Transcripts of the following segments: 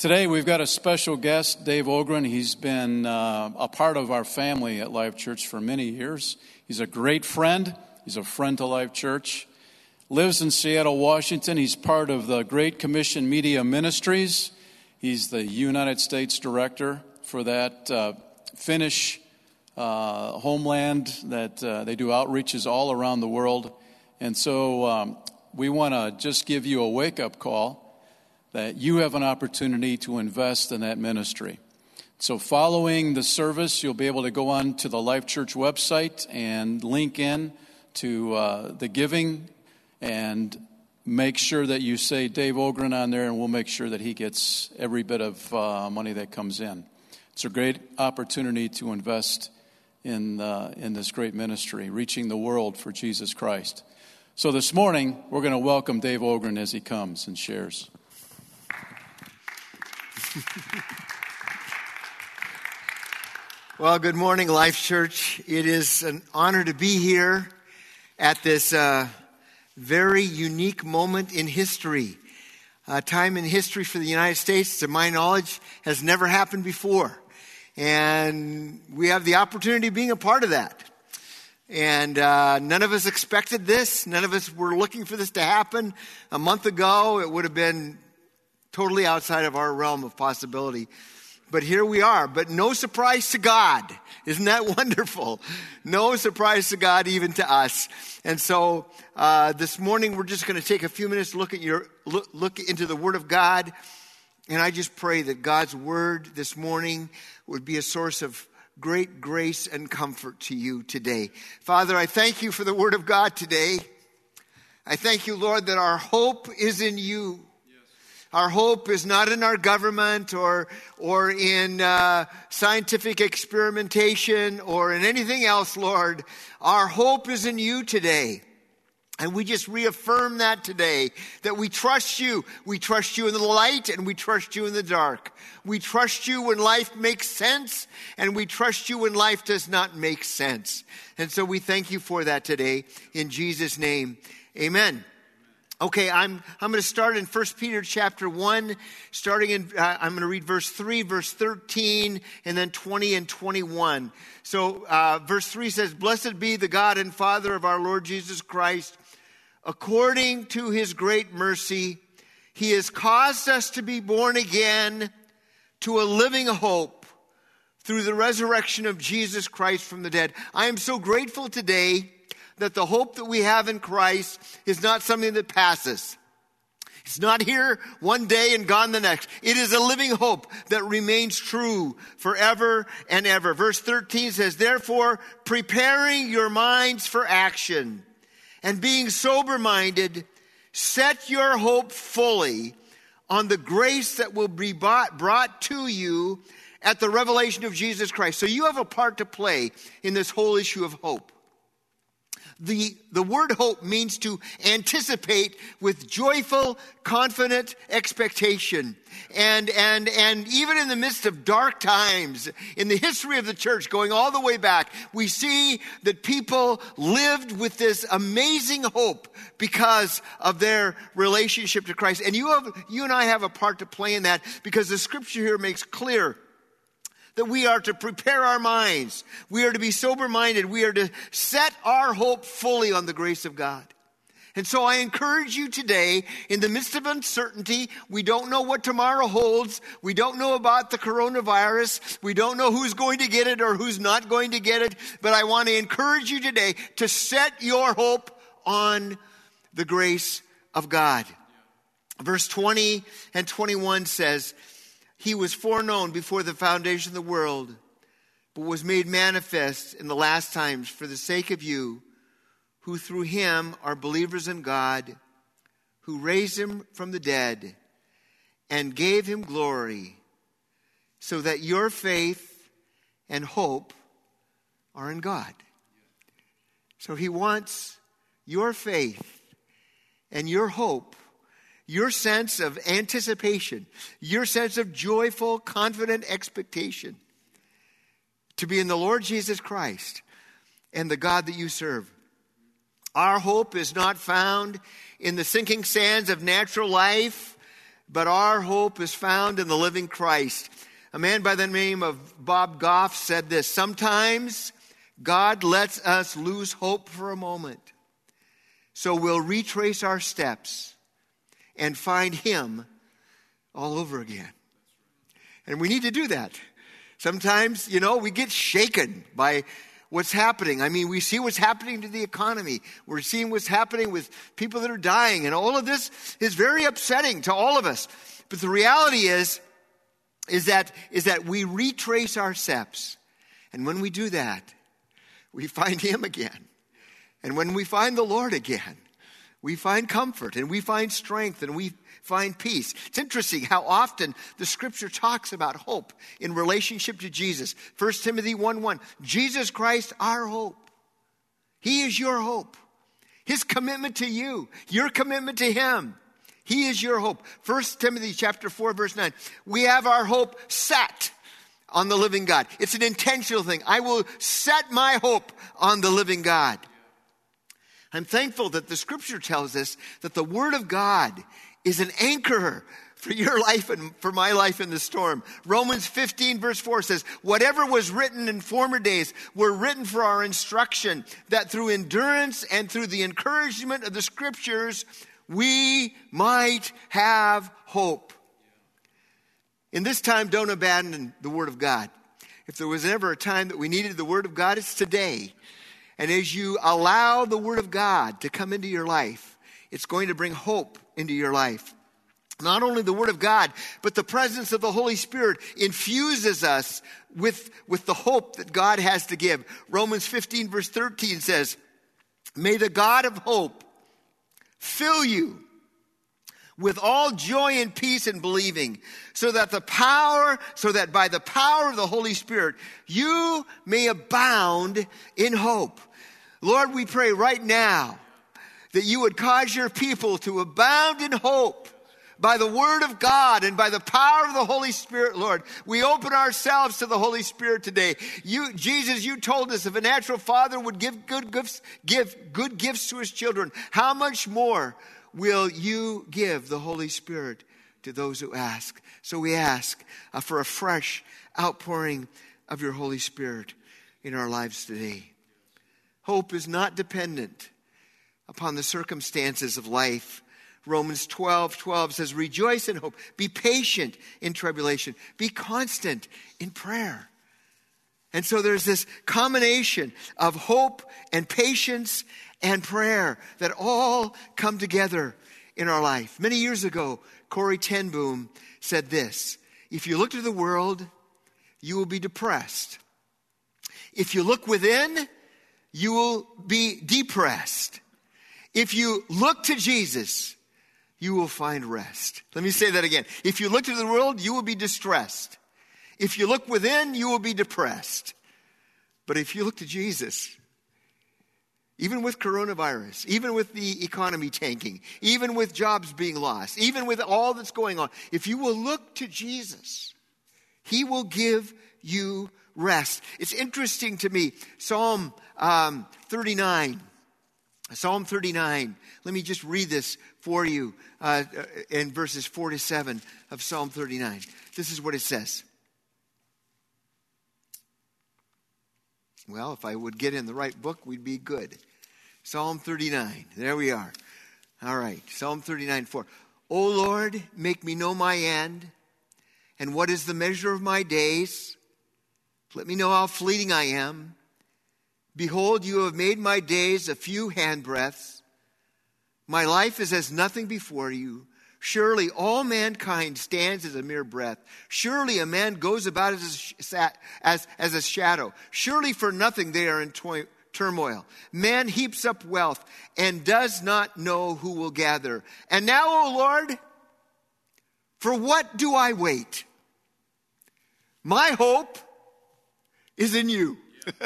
Today we've got a special guest, Dave Ogren. He's been uh, a part of our family at Life Church for many years. He's a great friend. He's a friend to Life Church. Lives in Seattle, Washington. He's part of the Great Commission Media Ministries. He's the United States director for that uh, Finnish uh, homeland that uh, they do outreaches all around the world. And so um, we want to just give you a wake up call that you have an opportunity to invest in that ministry. So, following the service, you'll be able to go on to the Life Church website and link in to uh, the giving and make sure that you say Dave Ogren on there, and we'll make sure that he gets every bit of uh, money that comes in. It's a great opportunity to invest in, uh, in this great ministry, reaching the world for Jesus Christ. So, this morning, we're going to welcome Dave Ogren as he comes and shares. Well, good morning, Life Church. It is an honor to be here at this uh, very unique moment in history. A time in history for the United States, to my knowledge, has never happened before. And we have the opportunity of being a part of that. And uh, none of us expected this. None of us were looking for this to happen. A month ago, it would have been totally outside of our realm of possibility. But here we are. But no surprise to God. Isn't that wonderful? No surprise to God, even to us. And so uh, this morning, we're just going to take a few minutes look at your look, look into the Word of God. And I just pray that God's Word this morning would be a source of great grace and comfort to you today. Father, I thank you for the Word of God today. I thank you, Lord, that our hope is in you. Our hope is not in our government or, or in uh, scientific experimentation or in anything else, Lord. Our hope is in you today. And we just reaffirm that today, that we trust you. We trust you in the light and we trust you in the dark. We trust you when life makes sense and we trust you when life does not make sense. And so we thank you for that today in Jesus' name. Amen. Okay, I'm, I'm going to start in 1 Peter chapter 1, starting in, uh, I'm going to read verse 3, verse 13, and then 20 and 21. So, uh, verse 3 says, Blessed be the God and Father of our Lord Jesus Christ. According to his great mercy, he has caused us to be born again to a living hope through the resurrection of Jesus Christ from the dead. I am so grateful today that the hope that we have in Christ is not something that passes. It's not here one day and gone the next. It is a living hope that remains true forever and ever. Verse 13 says, Therefore, preparing your minds for action and being sober minded, set your hope fully on the grace that will be brought, brought to you at the revelation of Jesus Christ. So you have a part to play in this whole issue of hope. The, the word hope means to anticipate with joyful, confident expectation. And, and, and even in the midst of dark times, in the history of the church, going all the way back, we see that people lived with this amazing hope because of their relationship to Christ. And you, have, you and I have a part to play in that because the scripture here makes clear that we are to prepare our minds. We are to be sober minded. We are to set our hope fully on the grace of God. And so I encourage you today, in the midst of uncertainty, we don't know what tomorrow holds. We don't know about the coronavirus. We don't know who's going to get it or who's not going to get it. But I want to encourage you today to set your hope on the grace of God. Verse 20 and 21 says, he was foreknown before the foundation of the world, but was made manifest in the last times for the sake of you, who through him are believers in God, who raised him from the dead and gave him glory, so that your faith and hope are in God. So he wants your faith and your hope your sense of anticipation, your sense of joyful, confident expectation to be in the Lord Jesus Christ and the God that you serve. Our hope is not found in the sinking sands of natural life, but our hope is found in the living Christ. A man by the name of Bob Goff said this Sometimes God lets us lose hope for a moment. So we'll retrace our steps and find Him all over again. And we need to do that. Sometimes, you know, we get shaken by what's happening. I mean, we see what's happening to the economy. We're seeing what's happening with people that are dying. And all of this is very upsetting to all of us. But the reality is, is that, is that we retrace our steps. And when we do that, we find Him again. And when we find the Lord again, we find comfort and we find strength and we find peace. It's interesting how often the scripture talks about hope in relationship to Jesus. 1 Timothy 1 1. Jesus Christ, our hope. He is your hope. His commitment to you, your commitment to Him. He is your hope. 1 Timothy chapter 4 verse 9. We have our hope set on the living God. It's an intentional thing. I will set my hope on the living God. I'm thankful that the scripture tells us that the word of God is an anchor for your life and for my life in the storm. Romans 15 verse 4 says, whatever was written in former days were written for our instruction, that through endurance and through the encouragement of the scriptures, we might have hope. In this time, don't abandon the word of God. If there was ever a time that we needed the word of God, it's today. And as you allow the Word of God to come into your life, it's going to bring hope into your life. Not only the Word of God, but the presence of the Holy Spirit infuses us with, with the hope that God has to give. Romans 15, verse 13 says, May the God of hope fill you with all joy and peace in believing, so that the power, so that by the power of the Holy Spirit, you may abound in hope. Lord, we pray right now that you would cause your people to abound in hope by the word of God and by the power of the Holy Spirit, Lord. We open ourselves to the Holy Spirit today. You, Jesus, you told us if a natural father would give good gifts, give good gifts to his children, how much more will you give the Holy Spirit to those who ask? So we ask uh, for a fresh outpouring of your Holy Spirit in our lives today. Hope is not dependent upon the circumstances of life. Romans 12 12 says, Rejoice in hope, be patient in tribulation, be constant in prayer. And so there's this combination of hope and patience and prayer that all come together in our life. Many years ago, Corrie ten Boom said this If you look to the world, you will be depressed. If you look within, you will be depressed. If you look to Jesus, you will find rest. Let me say that again. If you look to the world, you will be distressed. If you look within, you will be depressed. But if you look to Jesus, even with coronavirus, even with the economy tanking, even with jobs being lost, even with all that's going on, if you will look to Jesus, He will give you rest. It's interesting to me. Psalm um, 39. Psalm 39. Let me just read this for you uh, in verses 4 to 7 of Psalm 39. This is what it says. Well, if I would get in the right book, we'd be good. Psalm 39. There we are. All right. Psalm 39 4. O Lord, make me know my end, and what is the measure of my days? Let me know how fleeting I am. Behold, you have made my days a few handbreadths. My life is as nothing before you. Surely all mankind stands as a mere breath. Surely a man goes about as a, as, as a shadow. Surely for nothing they are in turmoil. Man heaps up wealth and does not know who will gather. And now, O Lord, for what do I wait? My hope is in you.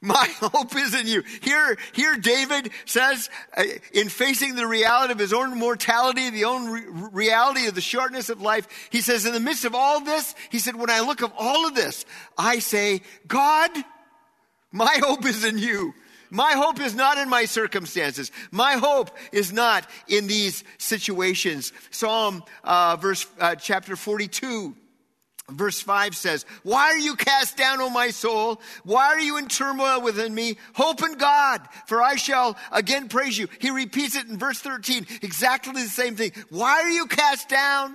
My hope is in you. Here, here David says, uh, in facing the reality of his own mortality, the own re- reality of the shortness of life, he says, in the midst of all this, he said, when I look of all of this, I say, God, my hope is in you. My hope is not in my circumstances. My hope is not in these situations. Psalm uh, verse uh, chapter 42 Verse 5 says, Why are you cast down, O my soul? Why are you in turmoil within me? Hope in God, for I shall again praise you. He repeats it in verse 13, exactly the same thing. Why are you cast down?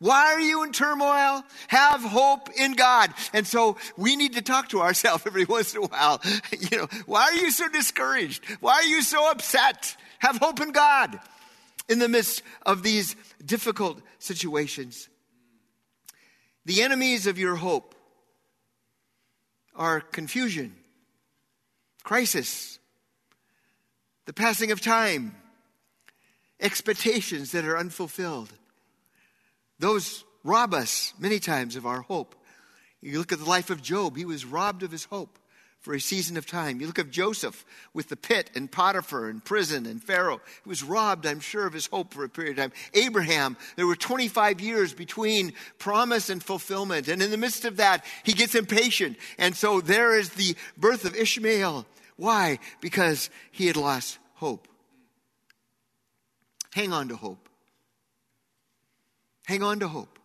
Why are you in turmoil? Have hope in God. And so we need to talk to ourselves every once in a while. You know, why are you so discouraged? Why are you so upset? Have hope in God in the midst of these difficult situations. The enemies of your hope are confusion, crisis, the passing of time, expectations that are unfulfilled. Those rob us many times of our hope. You look at the life of Job, he was robbed of his hope for a season of time. You look at Joseph with the pit and Potiphar and prison and Pharaoh. He was robbed, I'm sure, of his hope for a period of time. Abraham, there were 25 years between promise and fulfillment. And in the midst of that, he gets impatient. And so there is the birth of Ishmael. Why? Because he had lost hope. Hang on to hope. Hang on to hope.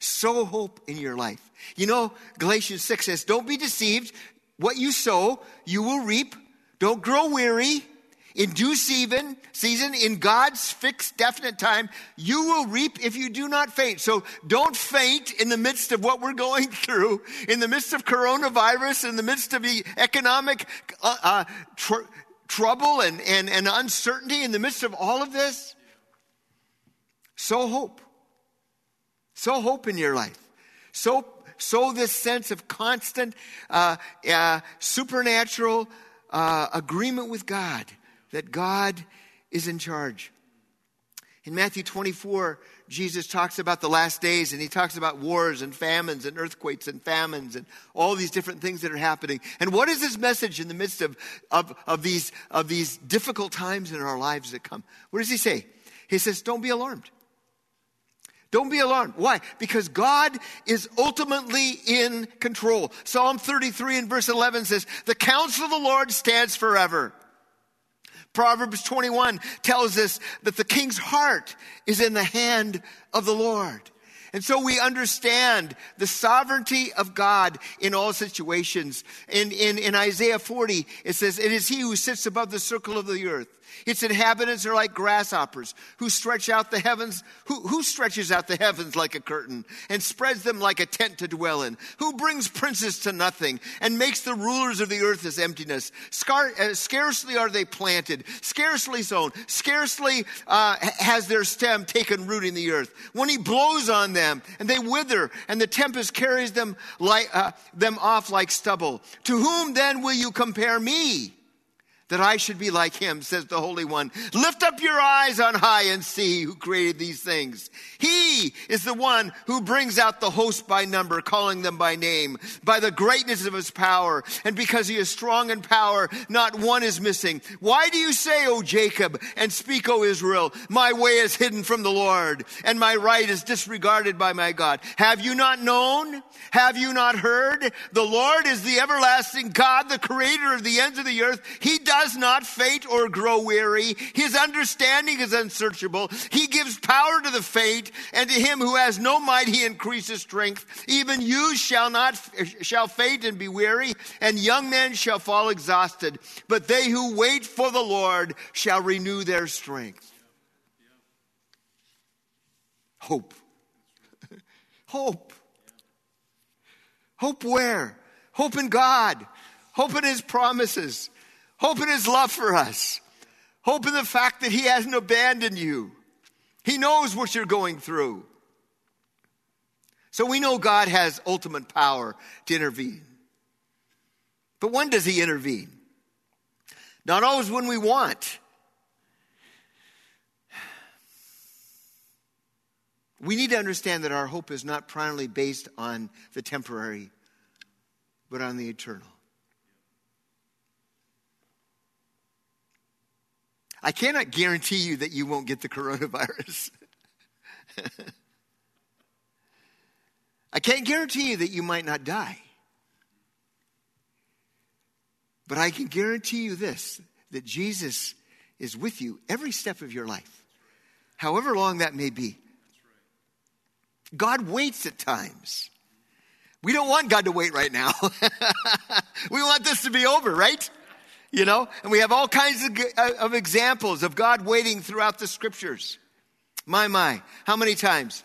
Sow hope in your life. You know, Galatians 6 says, Don't be deceived. What you sow, you will reap. Don't grow weary. In due season, season, in God's fixed definite time, you will reap if you do not faint. So don't faint in the midst of what we're going through, in the midst of coronavirus, in the midst of the economic uh, uh, tr- trouble and, and, and uncertainty, in the midst of all of this. Sow hope. Sow hope in your life. Sow sow this sense of constant uh, uh, supernatural uh, agreement with God, that God is in charge. In Matthew 24, Jesus talks about the last days and he talks about wars and famines and earthquakes and famines and all these different things that are happening. And what is his message in the midst of, of, of, these, of these difficult times in our lives that come? What does he say? He says, Don't be alarmed. Don't be alarmed. Why? Because God is ultimately in control. Psalm 33 and verse 11 says, The counsel of the Lord stands forever. Proverbs 21 tells us that the king's heart is in the hand of the Lord. And so we understand the sovereignty of God in all situations. In, in, in Isaiah 40, it says, It is he who sits above the circle of the earth. Its inhabitants are like grasshoppers who stretch out the heavens. Who, who stretches out the heavens like a curtain and spreads them like a tent to dwell in? Who brings princes to nothing and makes the rulers of the earth as emptiness? Scar, uh, scarcely are they planted, scarcely sown, scarcely uh, has their stem taken root in the earth. When he blows on them and they wither and the tempest carries them, like, uh, them off like stubble. To whom then will you compare me? That I should be like him, says the Holy One. Lift up your eyes on high and see who created these things. He is the one who brings out the host by number, calling them by name, by the greatness of his power. And because he is strong in power, not one is missing. Why do you say, O Jacob, and speak, O Israel, my way is hidden from the Lord, and my right is disregarded by my God? Have you not known? Have you not heard? The Lord is the everlasting God, the creator of the ends of the earth. He does does not faint or grow weary. His understanding is unsearchable. He gives power to the faint, and to him who has no might he increases strength. Even you shall not shall faint and be weary, and young men shall fall exhausted. But they who wait for the Lord shall renew their strength. Hope. Hope. Hope where? Hope in God. Hope in His promises. Hope in His love for us. Hope in the fact that He hasn't abandoned you. He knows what you're going through. So we know God has ultimate power to intervene. But when does He intervene? Not always when we want. We need to understand that our hope is not primarily based on the temporary, but on the eternal. I cannot guarantee you that you won't get the coronavirus. I can't guarantee you that you might not die. But I can guarantee you this that Jesus is with you every step of your life, however long that may be. God waits at times. We don't want God to wait right now. we want this to be over, right? You know, and we have all kinds of, uh, of examples of God waiting throughout the scriptures. My, my, how many times?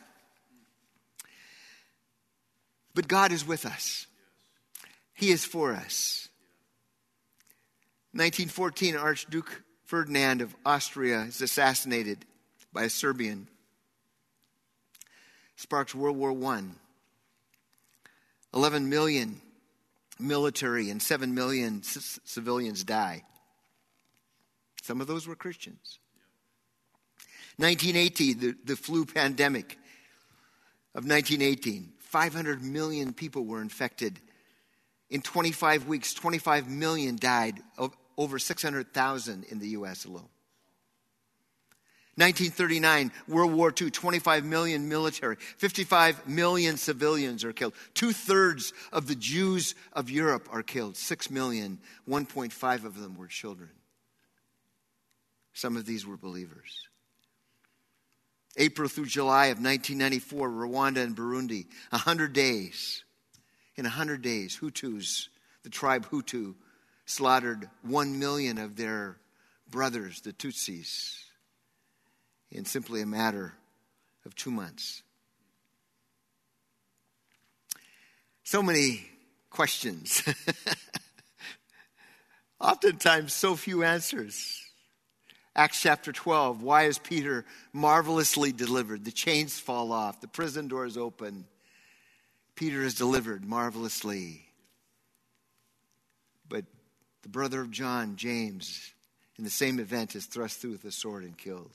But God is with us, He is for us. 1914, Archduke Ferdinand of Austria is assassinated by a Serbian. Sparks World War I. 11 million military and 7 million c- civilians die. Some of those were Christians. 1918, the, the flu pandemic of 1918. 500 million people were infected. In 25 weeks, 25 million died, over 600,000 in the U.S. alone. 1939, World War II, 25 million military, 55 million civilians are killed. Two thirds of the Jews of Europe are killed. 6 million, 1.5 of them were children. Some of these were believers. April through July of 1994, Rwanda and Burundi, 100 days. In 100 days, Hutus, the tribe Hutu, slaughtered 1 million of their brothers, the Tutsis in simply a matter of two months. So many questions. Oftentimes, so few answers. Acts chapter 12 why is Peter marvelously delivered? The chains fall off, the prison doors open. Peter is delivered marvelously. But the brother of John, James, in the same event is thrust through with a sword and killed.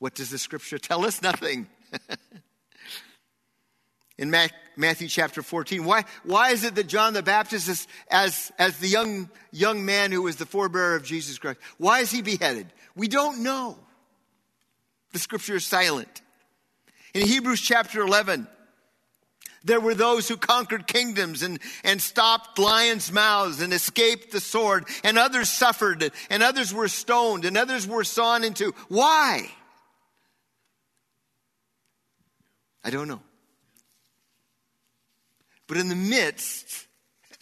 What does the scripture tell us? Nothing. In Matthew chapter 14, why, why is it that John the Baptist, is, as, as the young, young man who was the forebearer of Jesus Christ, why is he beheaded? We don't know. The scripture is silent. In Hebrews chapter 11, there were those who conquered kingdoms and, and stopped lions' mouths and escaped the sword, and others suffered, and others were stoned, and others were sawn into. Why? I don't know. But in the midst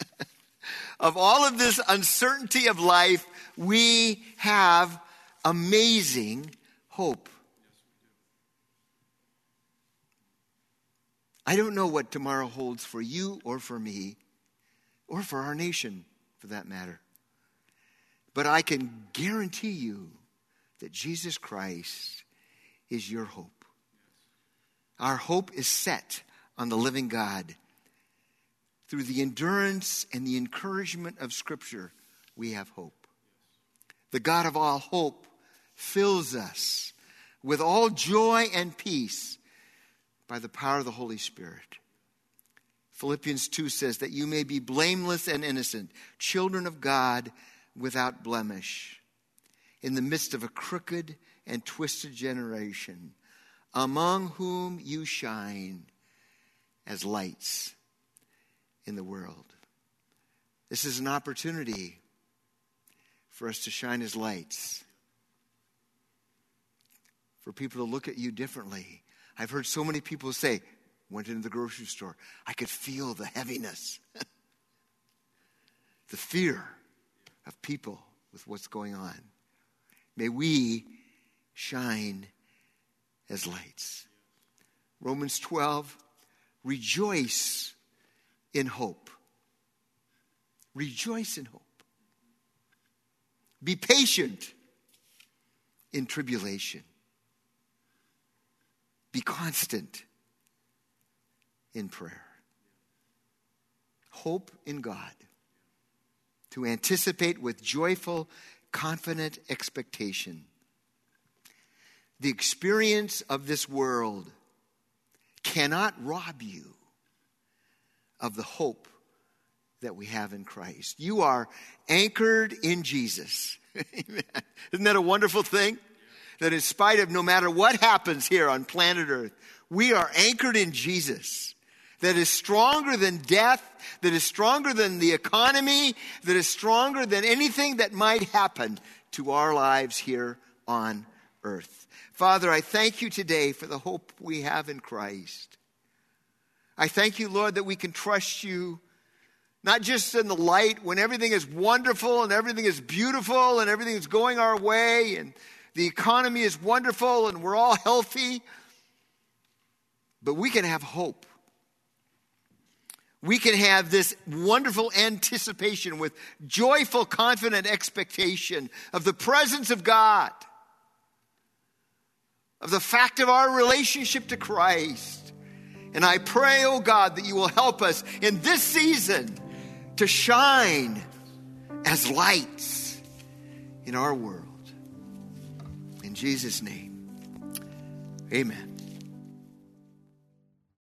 of all of this uncertainty of life, we have amazing hope. I don't know what tomorrow holds for you or for me or for our nation for that matter. But I can guarantee you that Jesus Christ is your hope. Our hope is set on the living God. Through the endurance and the encouragement of Scripture, we have hope. The God of all hope fills us with all joy and peace by the power of the Holy Spirit. Philippians 2 says that you may be blameless and innocent, children of God without blemish, in the midst of a crooked and twisted generation among whom you shine as lights in the world. This is an opportunity for us to shine as lights, for people to look at you differently. I've heard so many people say, went into the grocery store, I could feel the heaviness, the fear of people with what's going on. May we shine as lights. Romans 12, rejoice in hope. Rejoice in hope. Be patient in tribulation. Be constant in prayer. Hope in God. To anticipate with joyful, confident expectation the experience of this world cannot rob you of the hope that we have in Christ. You are anchored in Jesus. Isn't that a wonderful thing? That in spite of no matter what happens here on planet Earth, we are anchored in Jesus. that is stronger than death, that is stronger than the economy, that is stronger than anything that might happen to our lives here on earth. Father, I thank you today for the hope we have in Christ. I thank you, Lord, that we can trust you not just in the light when everything is wonderful and everything is beautiful and everything is going our way and the economy is wonderful and we're all healthy, but we can have hope. We can have this wonderful anticipation with joyful, confident expectation of the presence of God, of the fact of our relationship to Christ. And I pray, oh God, that you will help us in this season to shine as lights in our world. In Jesus' name, amen.